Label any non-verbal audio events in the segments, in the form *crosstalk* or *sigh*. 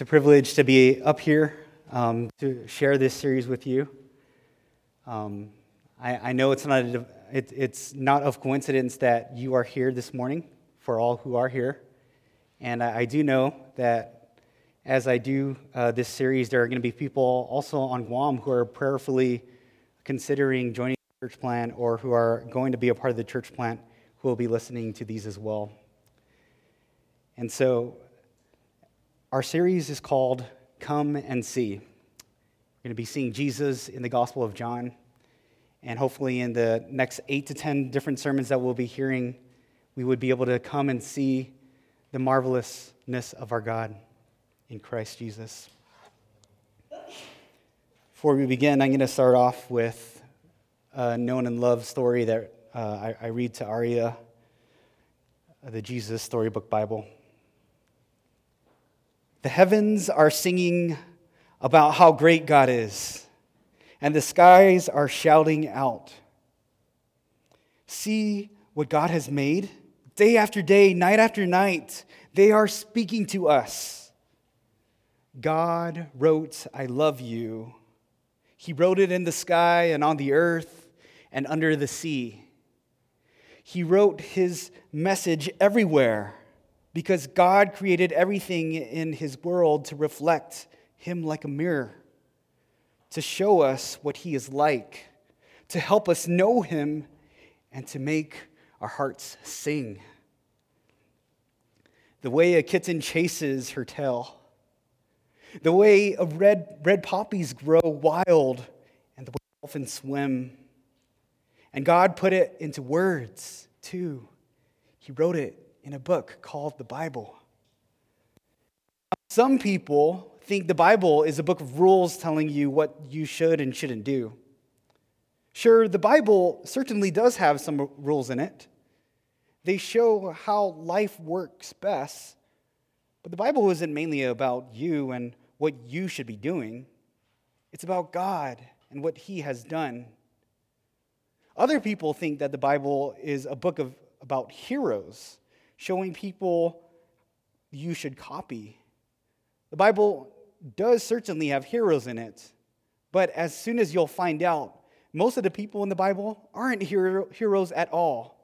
It's a privilege to be up here um, to share this series with you. Um, I, I, know it's not, a, it, it's not of coincidence that you are here this morning for all who are here. And I, I do know that as I do uh, this series, there are going to be people also on Guam who are prayerfully considering joining the church plant or who are going to be a part of the church plant who will be listening to these as well. And so our series is called Come and See. We're going to be seeing Jesus in the Gospel of John. And hopefully, in the next eight to 10 different sermons that we'll be hearing, we would be able to come and see the marvelousness of our God in Christ Jesus. Before we begin, I'm going to start off with a known and loved story that uh, I, I read to Aria, the Jesus Storybook Bible. The heavens are singing about how great God is, and the skies are shouting out. See what God has made? Day after day, night after night, they are speaking to us. God wrote, I love you. He wrote it in the sky and on the earth and under the sea. He wrote his message everywhere because God created everything in his world to reflect him like a mirror, to show us what he is like, to help us know him, and to make our hearts sing. The way a kitten chases her tail, the way red, red poppies grow wild, and the way dolphins swim. And God put it into words, too. He wrote it in a book called the Bible. Some people think the Bible is a book of rules telling you what you should and shouldn't do. Sure, the Bible certainly does have some rules in it. They show how life works best. But the Bible isn't mainly about you and what you should be doing, it's about God and what He has done. Other people think that the Bible is a book of, about heroes showing people you should copy. The Bible does certainly have heroes in it, but as soon as you'll find out, most of the people in the Bible aren't hero, heroes at all.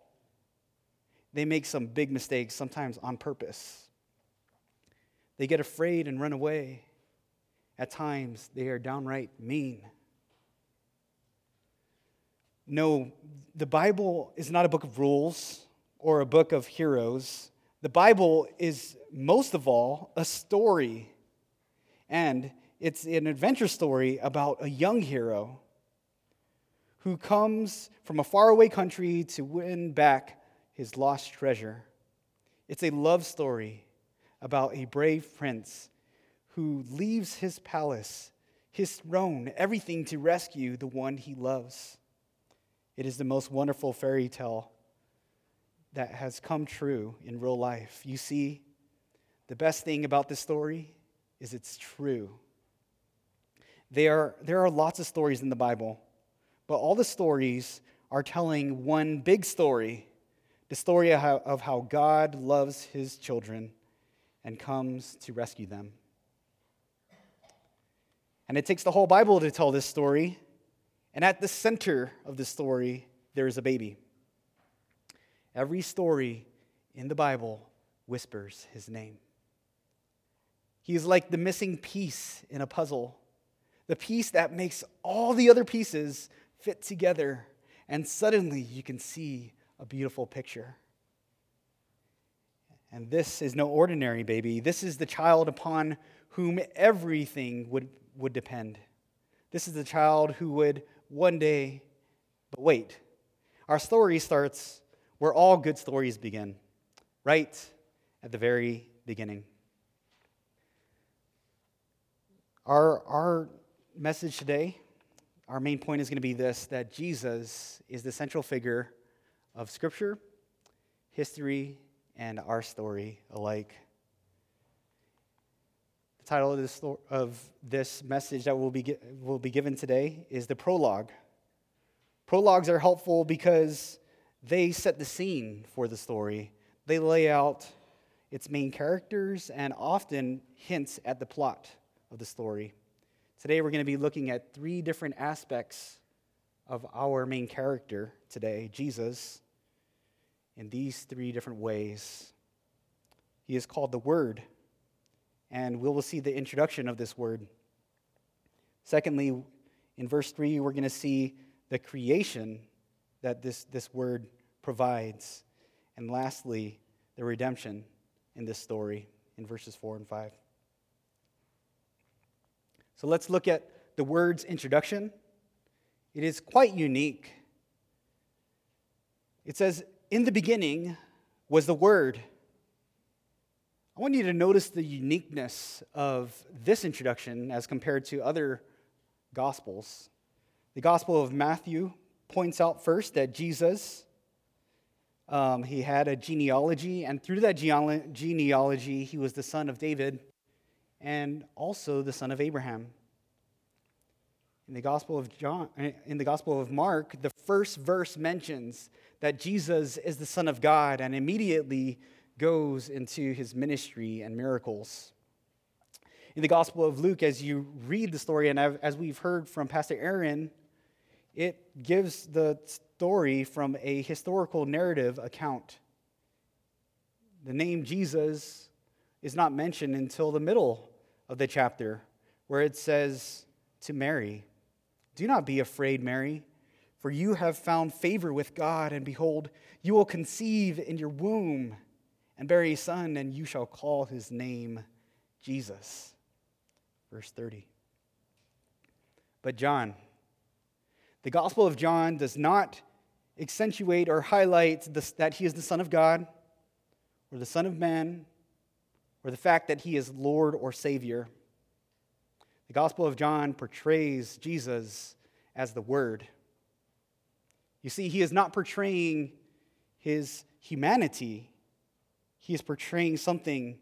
They make some big mistakes, sometimes on purpose. They get afraid and run away. At times, they are downright mean. No, the Bible is not a book of rules or a book of heroes. The Bible is most of all a story, and it's an adventure story about a young hero who comes from a faraway country to win back his lost treasure. It's a love story about a brave prince who leaves his palace, his throne, everything to rescue the one he loves. It is the most wonderful fairy tale that has come true in real life. You see, the best thing about this story is it's true. There, there are lots of stories in the Bible, but all the stories are telling one big story the story of how, of how God loves his children and comes to rescue them. And it takes the whole Bible to tell this story. And at the center of the story, there is a baby. Every story in the Bible whispers his name. He is like the missing piece in a puzzle, the piece that makes all the other pieces fit together, and suddenly you can see a beautiful picture. And this is no ordinary baby. This is the child upon whom everything would, would depend. This is the child who would one day, but wait. Our story starts where all good stories begin, right at the very beginning. Our, our message today, our main point is going to be this that Jesus is the central figure of Scripture, history, and our story alike. The title of this, of this message that will be, will be given today is the prologue. Prologues are helpful because they set the scene for the story. They lay out its main characters, and often hints at the plot of the story. Today, we're going to be looking at three different aspects of our main character today, Jesus, in these three different ways. He is called the Word, and we will see the introduction of this word. Secondly, in verse 3, we're going to see the creation that this, this word provides. And lastly, the redemption in this story in verses 4 and 5. So let's look at the word's introduction. It is quite unique. It says, In the beginning was the Word. I want you to notice the uniqueness of this introduction as compared to other Gospels. The Gospel of Matthew points out first that Jesus, um, he had a genealogy, and through that genealogy, he was the son of David and also the son of Abraham. In the Gospel of John, in the Gospel of Mark, the first verse mentions that Jesus is the Son of God and immediately goes into his ministry and miracles. In the Gospel of Luke, as you read the story, and as we've heard from Pastor Aaron, it gives the story from a historical narrative account. The name Jesus is not mentioned until the middle of the chapter, where it says to Mary, Do not be afraid, Mary, for you have found favor with God, and behold, you will conceive in your womb and bear a son, and you shall call his name Jesus. Verse 30. But John, the Gospel of John does not accentuate or highlight that he is the Son of God, or the Son of Man, or the fact that he is Lord or Savior. The Gospel of John portrays Jesus as the Word. You see, he is not portraying his humanity, he is portraying something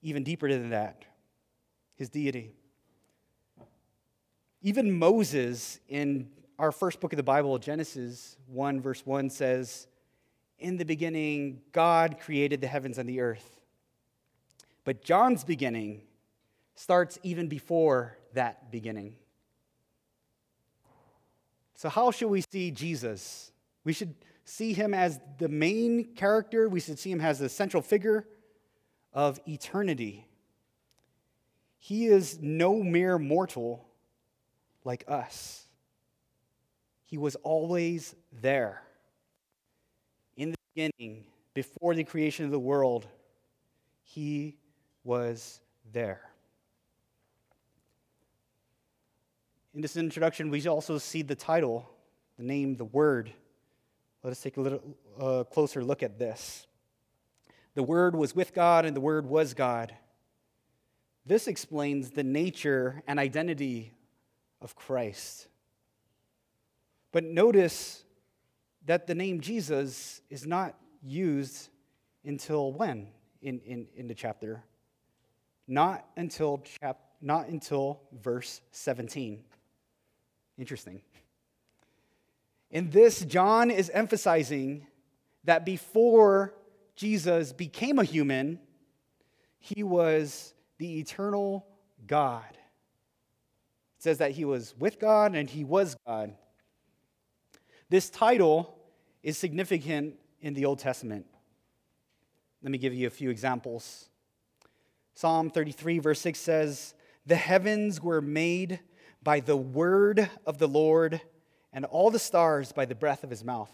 even deeper than that his deity. Even Moses, in our first book of the Bible, Genesis 1, verse 1, says, In the beginning, God created the heavens and the earth. But John's beginning starts even before that beginning. So, how should we see Jesus? We should see him as the main character, we should see him as the central figure of eternity. He is no mere mortal like us. He was always there. In the beginning, before the creation of the world, he was there. In this introduction, we also see the title, the name, the word let us take a little uh, closer look at this. The Word was with God, and the Word was God. This explains the nature and identity of Christ. But notice that the name Jesus is not used until when in, in, in the chapter? Not until, chap, not until verse 17. Interesting. In this, John is emphasizing that before Jesus became a human, he was the eternal God. It says that he was with God and he was God. This title is significant in the Old Testament. Let me give you a few examples. Psalm 33, verse 6 says, The heavens were made by the word of the Lord and all the stars by the breath of his mouth.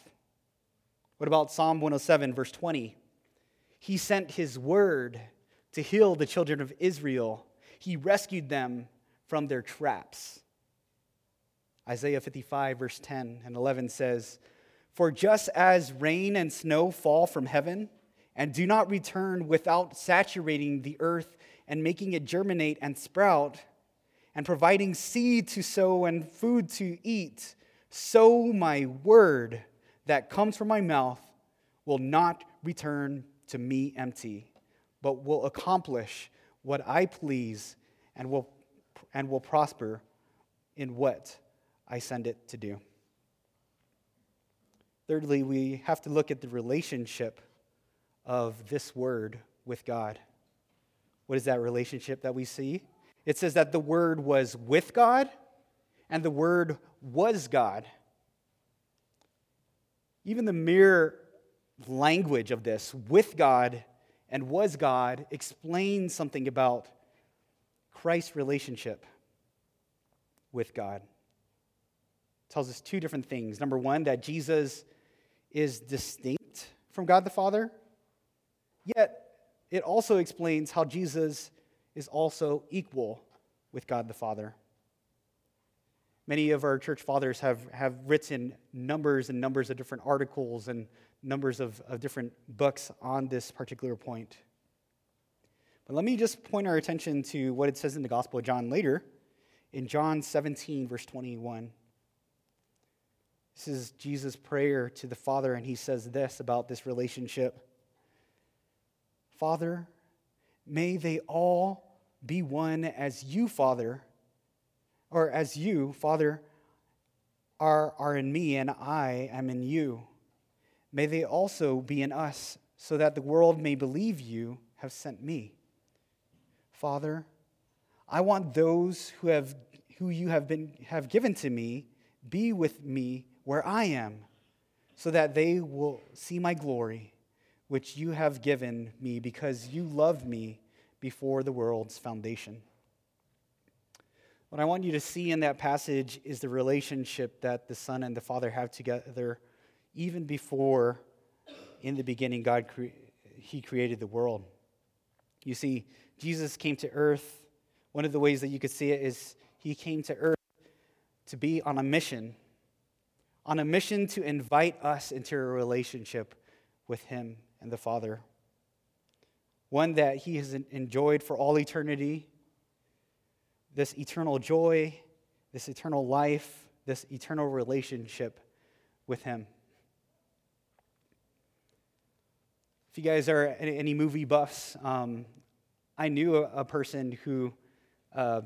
What about Psalm 107, verse 20? He sent his word to heal the children of Israel, he rescued them from their traps. Isaiah 55, verse 10 and 11 says, For just as rain and snow fall from heaven and do not return without saturating the earth and making it germinate and sprout, and providing seed to sow and food to eat, so my word that comes from my mouth will not return to me empty, but will accomplish what I please and will, and will prosper in what I send it to do. Thirdly, we have to look at the relationship of this word with God. What is that relationship that we see? It says that the Word was with God and the Word was God. Even the mere language of this, with God and was God, explains something about Christ's relationship with God. Tells us two different things. Number one, that Jesus is distinct from God the Father, yet it also explains how Jesus is also equal with God the Father. Many of our church fathers have, have written numbers and numbers of different articles and numbers of, of different books on this particular point. But let me just point our attention to what it says in the Gospel of John later, in John 17, verse 21. This is Jesus' prayer to the Father, and he says this about this relationship Father, may they all be one as you, Father, or as you, Father, are, are in me and I am in you. May they also be in us, so that the world may believe you have sent me. Father, I want those who, have, who you have, been, have given to me be with me where I am, so that they will see my glory which you have given me because you loved me before the world's foundation. What I want you to see in that passage is the relationship that the Son and the Father have together even before in the beginning God cre- he created the world. You see, Jesus came to earth. One of the ways that you could see it is he came to earth to be on a mission, on a mission to invite us into a relationship with him and the Father. One that he has enjoyed for all eternity. This eternal joy, this eternal life, this eternal relationship with him. If you guys are any movie buffs, um, I knew a, person who, uh,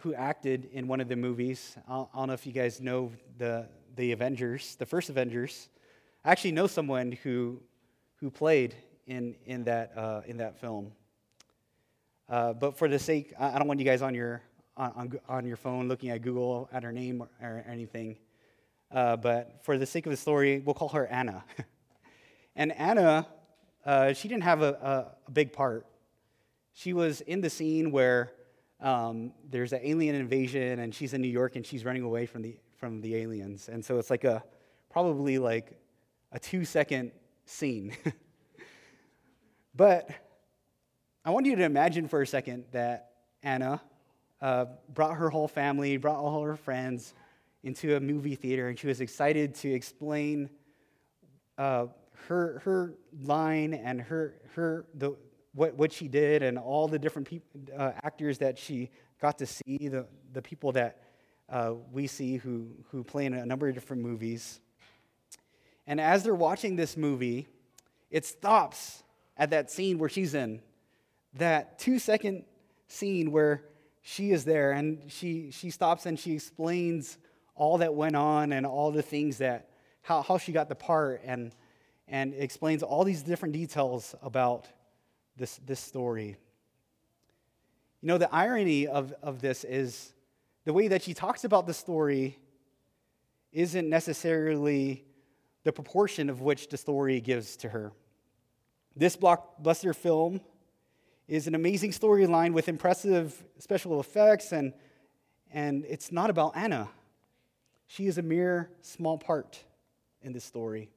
who acted in one of the movies. I don't know if you guys know the, the Avengers, the first Avengers. I actually know someone who who played in, in, that, uh, in that film. Uh, but for the sake, I don't want you guys on your, on, on your phone looking at Google at her name or, or anything. Uh, but for the sake of the story, we'll call her Anna. *laughs* and Anna, uh, she didn't have a, a, a, big part. She was in the scene where um, there's an alien invasion and she's in New York and she's running away from the, from the aliens. And so it's like a, probably like a two second scene. *laughs* but I want you to imagine for a second that Anna uh, brought her whole family, brought all her friends into a movie theater, and she was excited to explain uh, her, her line and her, her, the, what, what she did and all the different peop- uh, actors that she got to see, the, the people that uh, we see who, who play in a number of different movies. And as they're watching this movie, it stops at that scene where she's in, that two second scene where she is there and she, she stops and she explains all that went on and all the things that, how, how she got the part and, and explains all these different details about this, this story. You know, the irony of, of this is the way that she talks about the story isn't necessarily the proportion of which the story gives to her. This blockbuster film is an amazing storyline with impressive special effects, and, and it's not about Anna. She is a mere small part in this story.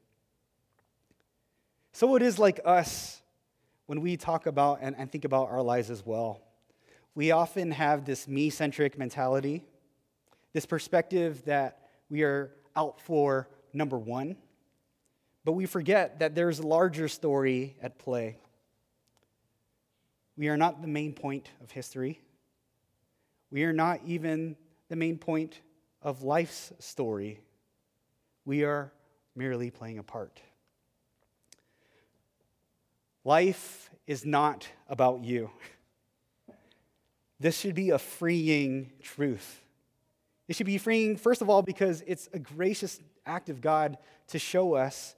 So it is like us when we talk about and, and think about our lives as well. We often have this me centric mentality, this perspective that we are out for number one but we forget that there's a larger story at play. We are not the main point of history. We are not even the main point of life's story. We are merely playing a part. Life is not about you. *laughs* This should be a freeing truth. It should be freeing, first of all, because it's a gracious act of God to show us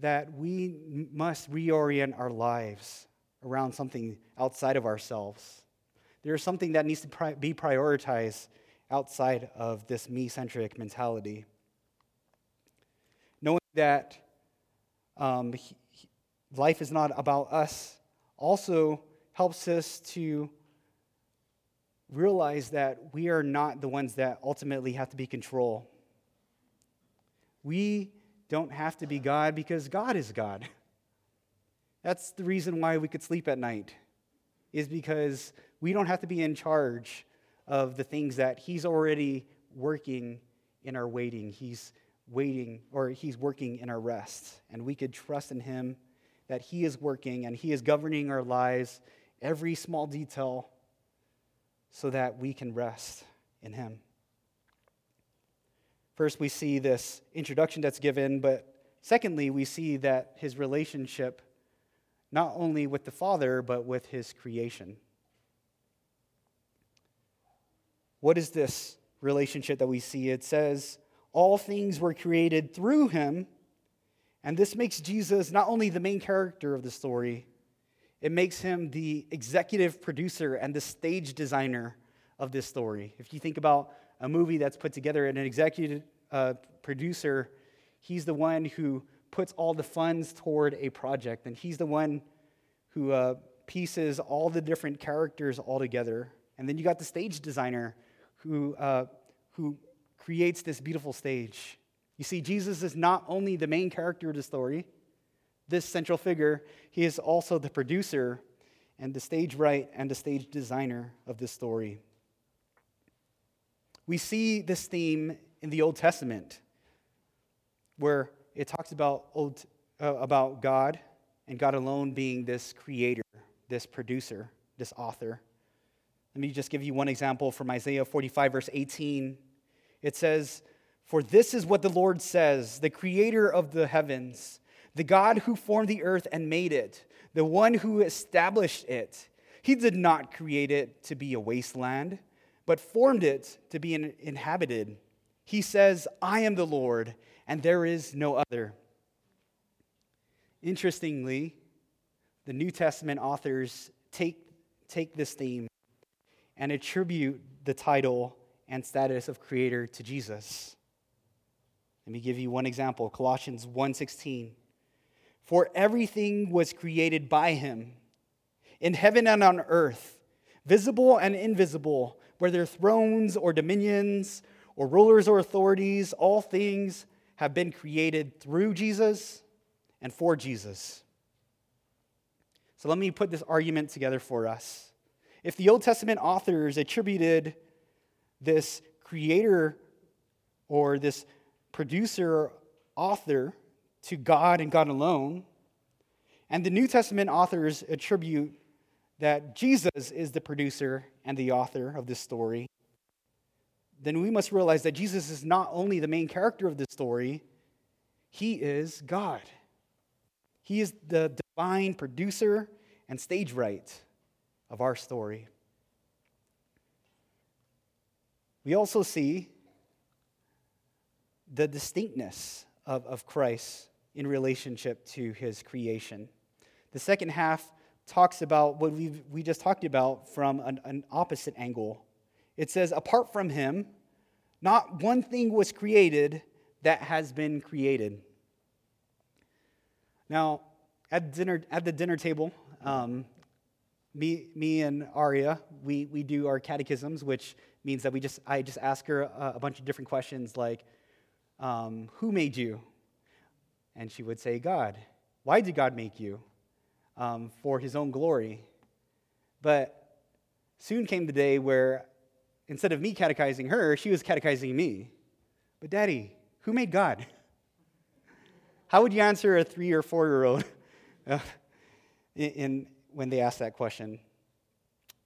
that we must reorient our lives around something outside of ourselves. There is something that needs to be prioritized outside of this me centric mentality. Knowing that um, he, life is not about us also helps us to realize that we are not the ones that ultimately have to be control. We don't have to be God because God is God. That's the reason why we could sleep at night, is because we don't have to be in charge of the things that He's already working in our waiting. He's waiting, or He's working in our rest. And we could trust in Him that He is working and He is governing our lives, every small detail, so that we can rest in Him. First, we see this introduction that's given, but secondly, we see that His relationship not only with the Father, but with His creation. What is this relationship that we see? It says, All things were created through him. And this makes Jesus not only the main character of the story, it makes him the executive producer and the stage designer of this story. If you think about a movie that's put together and an executive uh, producer, he's the one who puts all the funds toward a project, and he's the one who uh, pieces all the different characters all together. And then you got the stage designer who, uh, who creates this beautiful stage. You see, Jesus is not only the main character of the story, this central figure, he is also the producer and the stage right and the stage designer of this story. We see this theme in the Old Testament, where it talks about, old, uh, about God and God alone being this creator, this producer, this author. Let me just give you one example from Isaiah 45, verse 18. It says, For this is what the Lord says, the creator of the heavens, the God who formed the earth and made it, the one who established it. He did not create it to be a wasteland, but formed it to be inhabited. He says, I am the Lord, and there is no other. Interestingly, the New Testament authors take, take this theme and attribute the title and status of creator to Jesus. Let me give you one example, Colossians 1:16. For everything was created by him, in heaven and on earth, visible and invisible, whether thrones or dominions or rulers or authorities, all things have been created through Jesus and for Jesus. So let me put this argument together for us. If the Old Testament authors attributed this creator or this producer author to God and God alone, and the New Testament authors attribute that Jesus is the producer and the author of this story, then we must realize that Jesus is not only the main character of this story, he is God. He is the divine producer and stage right of our story. We also see the distinctness of, of Christ in relationship to his creation. The second half talks about what we we just talked about from an, an opposite angle. It says, apart from him, not one thing was created that has been created. Now, at dinner at the dinner table, um, me, me and Aria, we, we do our catechisms, which means that we just, I just ask her a, a bunch of different questions like, um, Who made you? And she would say, God. Why did God make you? Um, for his own glory. But soon came the day where instead of me catechizing her, she was catechizing me. But, Daddy, who made God? *laughs* How would you answer a three or four year old *laughs* in, when they ask that question.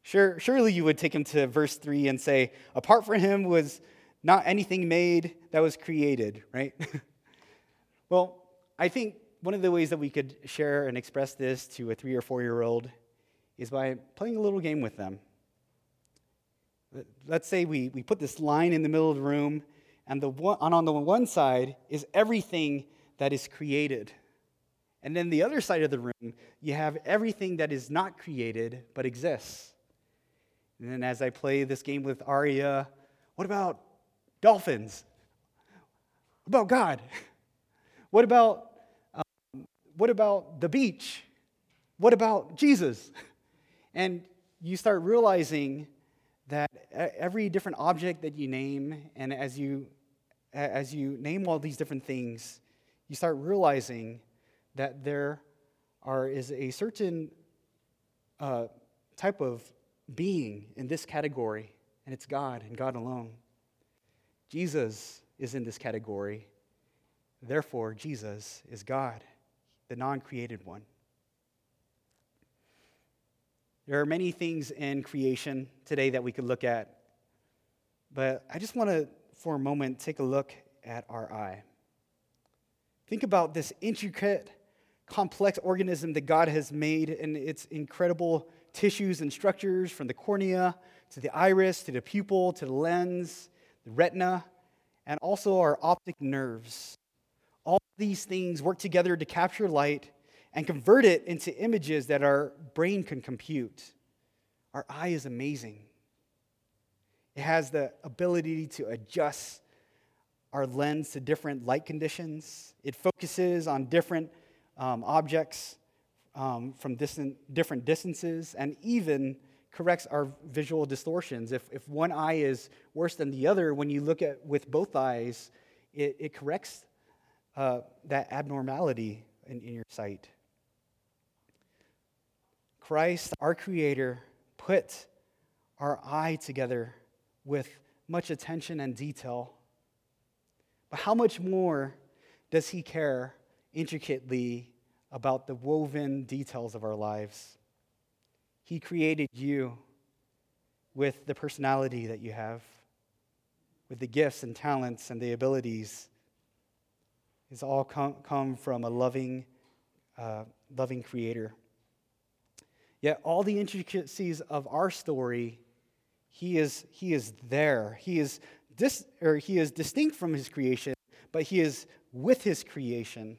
Sure, surely you would take him to verse 3 and say, Apart from him was not anything made that was created, right? *laughs* well, I think one of the ways that we could share and express this to a three or four year old is by playing a little game with them. Let's say we, we put this line in the middle of the room, and, the one, and on the one side is everything that is created. And then the other side of the room, you have everything that is not created but exists. And then as I play this game with Arya, what about dolphins? What about God? *laughs* What about, um, what about the beach? What about Jesus? And you start realizing that every different object that you name, and as you, as you name all these different things, you start realizing that there are, is a certain uh, type of being in this category, and it's God and God alone. Jesus is in this category. Therefore, Jesus is God, the non created one. There are many things in creation today that we could look at, but I just want to, for a moment, take a look at our eye. Think about this intricate, complex organism that God has made and its incredible tissues and structures from the cornea to the iris to the pupil to the lens, the retina, and also our optic nerves. These things work together to capture light and convert it into images that our brain can compute. Our eye is amazing. It has the ability to adjust our lens to different light conditions. It focuses on different um, objects um, from distant, different distances and even corrects our visual distortions. If, if one eye is worse than the other, when you look at with both eyes, it, it corrects uh, that abnormality in, in your sight. Christ, our Creator, put our eye together with much attention and detail. But how much more does He care intricately about the woven details of our lives? He created you with the personality that you have, with the gifts and talents and the abilities. It's all come, come from a loving, uh, loving Creator. Yet all the intricacies of our story, he is, he is there. He is, dis, or he is distinct from his creation, but he is with his creation.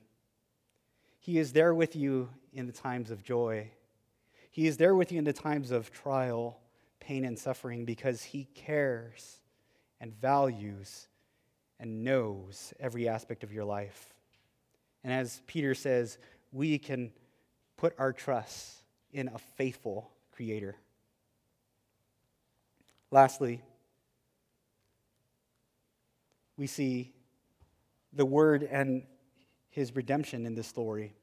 He is there with you in the times of joy. He is there with you in the times of trial, pain, and suffering because he cares and values and knows every aspect of your life. And as Peter says, we can put our trust in a faithful Creator. Lastly, we see the Word and His redemption in this story.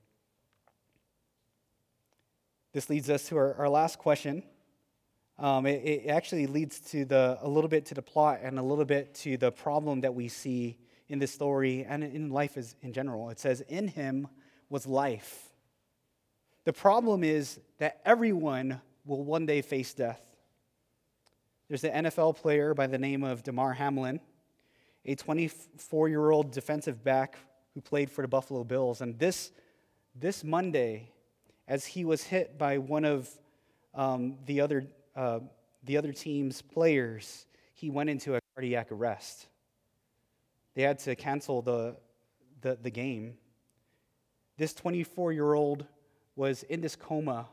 This leads us to our, our last question. Um, it, it, actually leads to the a little bit to the plot and a little bit to the problem that we see in this story and in life as, in general. It says, "In Him was life, the problem is that everyone will one day face death. There's an NFL player by the name of Damar Hamlin, a 24 year old defensive back who played for the Buffalo Bills. And this, this Monday, as he was hit by one of um, the, other, uh, the other team's players, he went into a cardiac arrest. They had to cancel the, the, the game. This 24 year old was in this coma.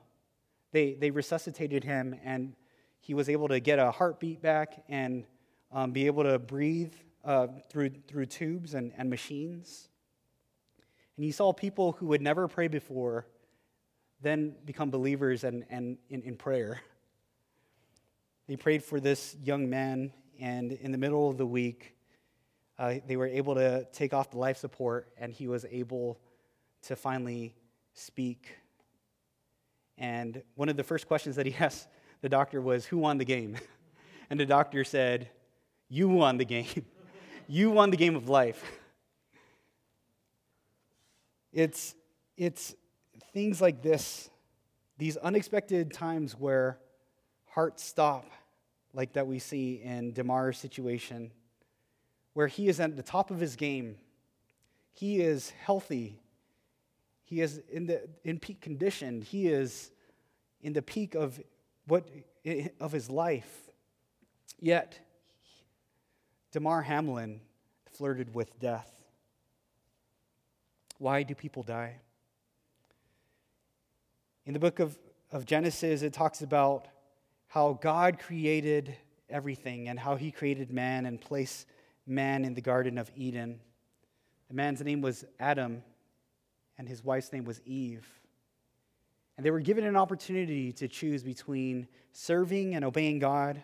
They, they resuscitated him, and he was able to get a heartbeat back and um, be able to breathe uh, through, through tubes and, and machines. And he saw people who would never pray before then become believers and, and in, in prayer. *laughs* They prayed for this young man, and in the middle of the week, uh, they were able to take off the life support, and he was able to finally speak and one of the first questions that he *laughs* asked the doctor was, Who won the game? *laughs* And the doctor said, You won the game. *laughs* you won the game of life. It's, it's things like this, these unexpected times where hearts stop, like that we see in Damar's situation, where he is at the top of his game. He is healthy. He is in, the, in peak condition. He is in the peak of, what, of his life. Yet, Damar Hamlin flirted with death. Why do people die? In the book of, of Genesis, it talks about how God created everything and how he created man and placed man in the Garden of Eden. The man's name was Adam, and his wife's name was Eve. And they were given an opportunity to choose between serving and obeying God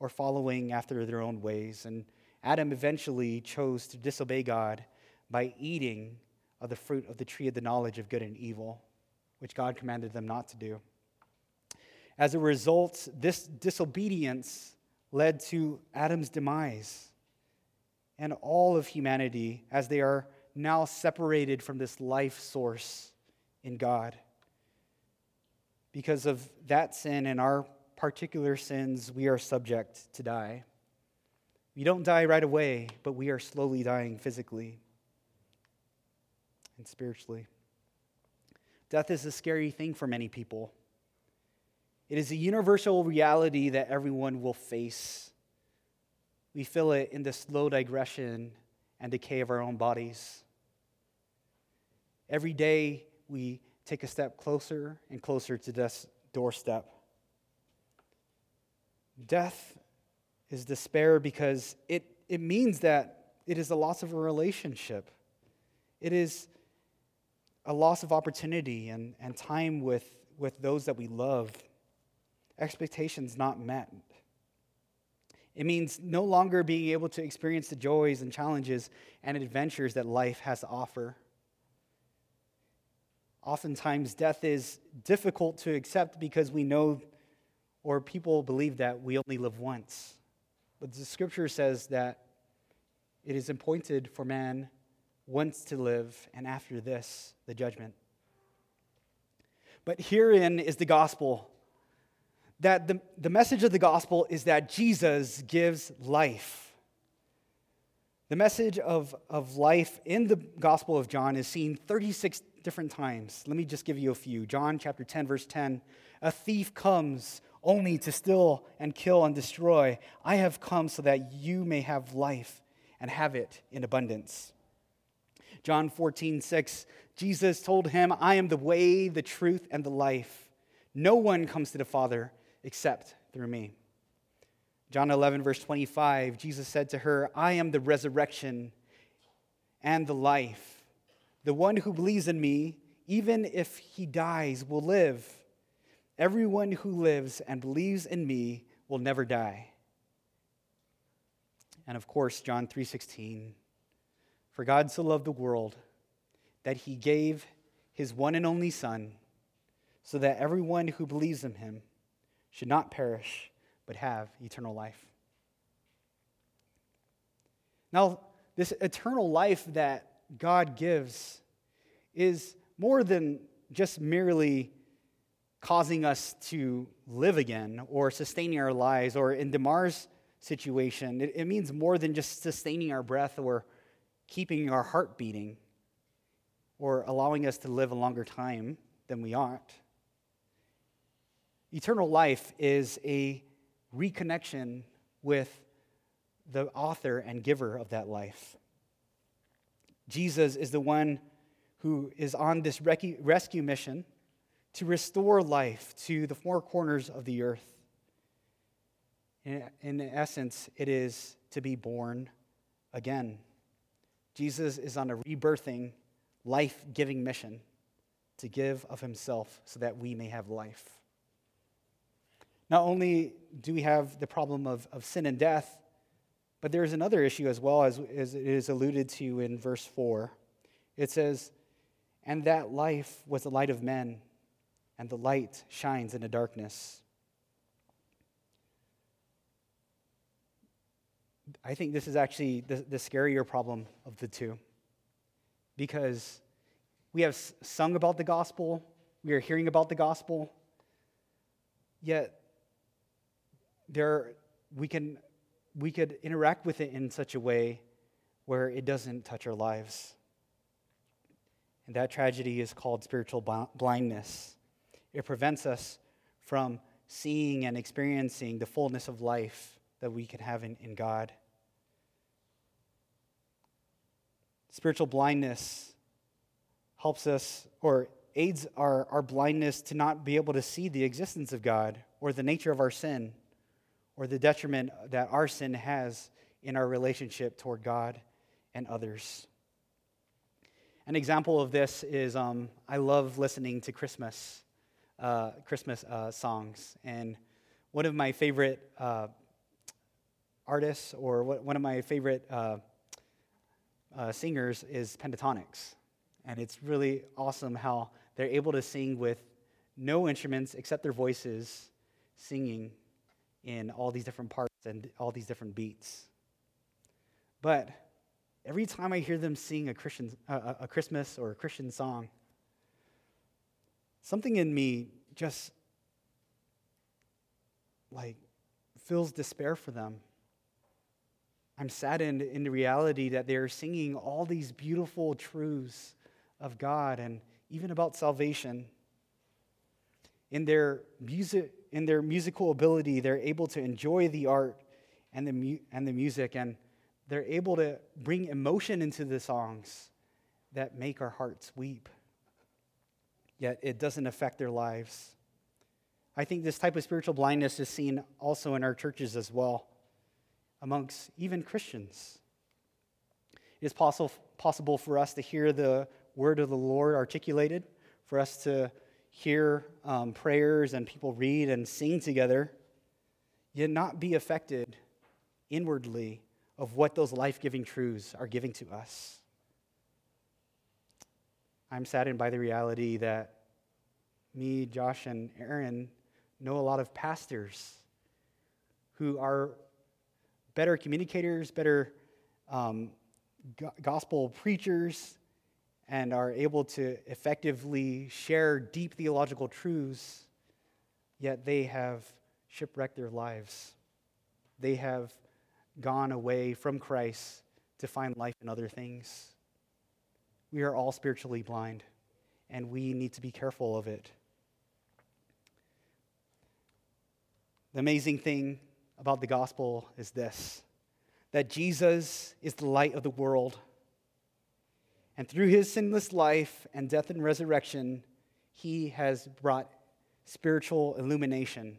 or following after their own ways. And Adam eventually chose to disobey God by eating of the fruit of the tree of the knowledge of good and evil, which God commanded them not to do. As a result, this disobedience led to Adam's demise and all of humanity as they are now separated from this life source in God. Because of that sin and our particular sins, we are subject to die. We don't die right away, but we are slowly dying physically and spiritually. Death is a scary thing for many people. It is a universal reality that everyone will face. We feel it in the slow digression and decay of our own bodies. Every day, we take a step closer and closer to death's doorstep. Death is despair because it, it means that it is a loss of a relationship. It is a loss of opportunity and, and time with, with those that we love. Expectations not met. It means no longer being able to experience the joys and challenges and adventures that life has to offer. Oftentimes, death is difficult to accept because we know or people believe that we only live once. But the scripture says that it is appointed for man once to live, and after this, the judgment. But herein is the gospel that the, the message of the gospel is that Jesus gives life. The message of, of life in the Gospel of John is seen 36 different times. Let me just give you a few. John chapter 10, verse 10 A thief comes only to steal and kill and destroy. I have come so that you may have life and have it in abundance. John 14, 6, Jesus told him, I am the way, the truth, and the life. No one comes to the Father except through me. John 11, verse 25, Jesus said to her, I am the resurrection and the life. The one who believes in me, even if he dies, will live. Everyone who lives and believes in me will never die. And of course, John 3:16, for God so loved the world that he gave his one and only son so that everyone who believes in him should not perish but have eternal life. Now, this eternal life that God gives is more than just merely causing us to live again or sustaining our lives, or in Damar's situation, it, it means more than just sustaining our breath or keeping our heart beating or allowing us to live a longer time than we ought. Eternal life is a reconnection with the author and giver of that life. Jesus is the one who is on this rescue mission to restore life to the four corners of the earth. In, essence, it is to be born again. Jesus is on a rebirthing, life giving mission to give of himself so that we may have life. Not only do we have the problem of, of sin and death, but there is another issue as well, as, as it is alluded to in verse 4. It says, And that life was the light of men, and the light shines in the darkness. I think this is actually the, the scarier problem of the two. Because we have sung about the gospel, we are hearing about the gospel, yet there, we can we could interact with it in such a way where it doesn't touch our lives. And that tragedy is called spiritual blindness. It prevents us from seeing and experiencing the fullness of life that we can have in, in God. Spiritual blindness helps us, or aids our, our blindness to not be able to see the existence of God or the nature of our sin or the detriment that our sin has in our relationship toward God and others. An example of this is um, I love listening to Christmas, uh, Christmas uh, songs. And one of my favorite uh, artists, or one of my favorite uh, uh, singers, is Pentatonix. And it's really awesome how they're able to sing with no instruments except their voices, singing in all these different parts and all these different beats. But every time I hear them sing a, Christian, uh, a Christmas or a Christian song, something in me just like feels despair for them. I'm saddened in the reality that they're singing all these beautiful truths of God and even about salvation. In their music, in their musical ability, they're able to enjoy the art and the, mu- and the music, and they're able to bring emotion into the songs that make our hearts weep. Yet it doesn't affect their lives. I think this type of spiritual blindness is seen also in our churches as well, amongst even Christians. It is possible, possible for us to hear the word of the Lord articulated, for us to hear um, prayers and people read and sing together, yet not be affected inwardly of what those life giving truths are giving to us. I'm saddened by the reality that me, Josh, and Aaron know a lot of pastors who are better communicators, better um, gospel preachers, and are able to effectively share deep theological truths, yet they have shipwrecked their lives. They have gone away from Christ to find life in other things. We are all spiritually blind, and we need to be careful of it. The amazing thing about the gospel is this that Jesus is the light of the world and through his sinless life and death and resurrection, he has brought spiritual illumination.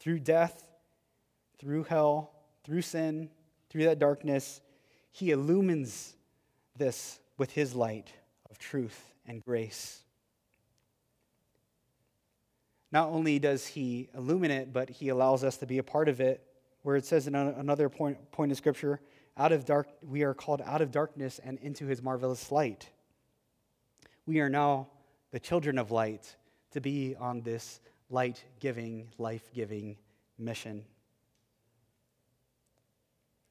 Through death, through hell, through sin, through that darkness, he illumines this with his light of truth and grace. Not only does he illuminate it, but he allows us to be a part of it, where it says in another point, point of scripture, out of dark, we are called out of darkness and into his marvelous light. We are now the children of light to be on this light giving, life giving mission.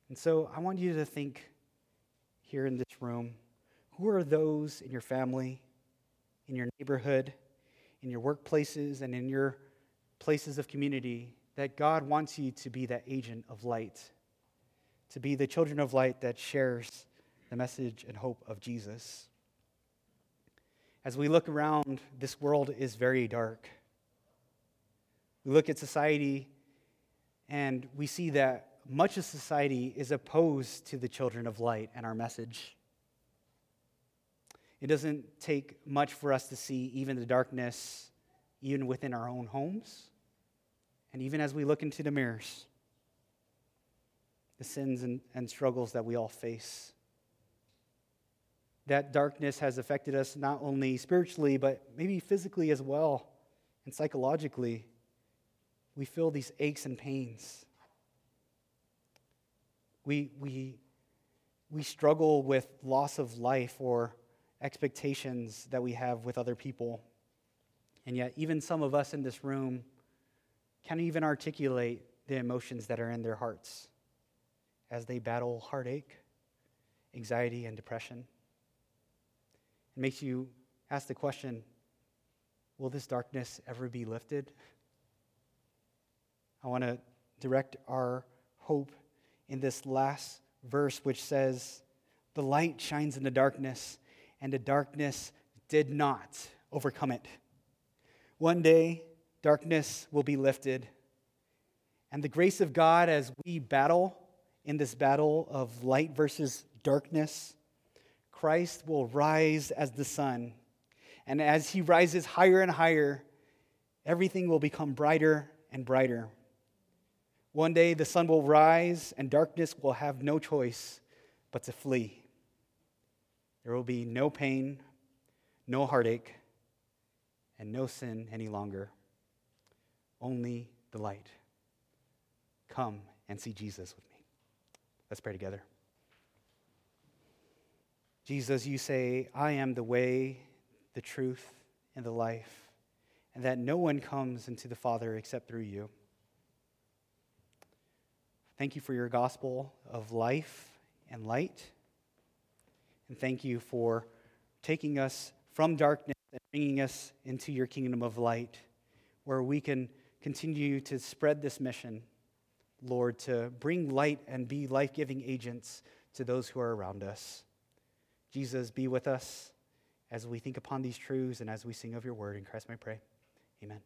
And so I want you to think here in this room who are those in your family, in your neighborhood, in your workplaces, and in your places of community that God wants you to be that agent of light to be the children of light that shares the message and hope of Jesus. As we look around, this world is very dark. We look at society and we see that much of society is opposed to the children of light and our message. It doesn't take much for us to see even the darkness, even within our own homes, and even as we look into the mirrors the sins and, and struggles that we all face. That darkness has affected us not only spiritually, but maybe physically as well, and psychologically. We feel these aches and pains. We, we, we struggle with loss of life or expectations that we have with other people. And yet, even some of us in this room can't even articulate the emotions that are in their hearts as they battle heartache, anxiety, and depression. It makes you ask the question will this darkness ever be lifted? I want to direct our hope in this last verse, which says, The light shines in the darkness, and the darkness did not overcome it. One day, darkness will be lifted, and the grace of God as we battle in this battle of light versus darkness, Christ will rise as the sun, And as he rises higher and higher, everything will become brighter and brighter. One day the sun will rise and darkness will have no choice but to flee. There will be no pain, no heartache, and no sin any longer. Only the light. Come and see Jesus with me. Let's pray together. Jesus, you say, I am the way, the truth, and the life, and that no one comes into the Father except through you. Thank you for your gospel of life and light. And thank you for taking us from darkness and bringing us into your kingdom of light, where we can continue to spread this mission, Lord, to bring light and be life giving agents to those who are around us. Jesus, be with us as we think upon these truths and as we sing of your word. In Christ, I pray. Amen.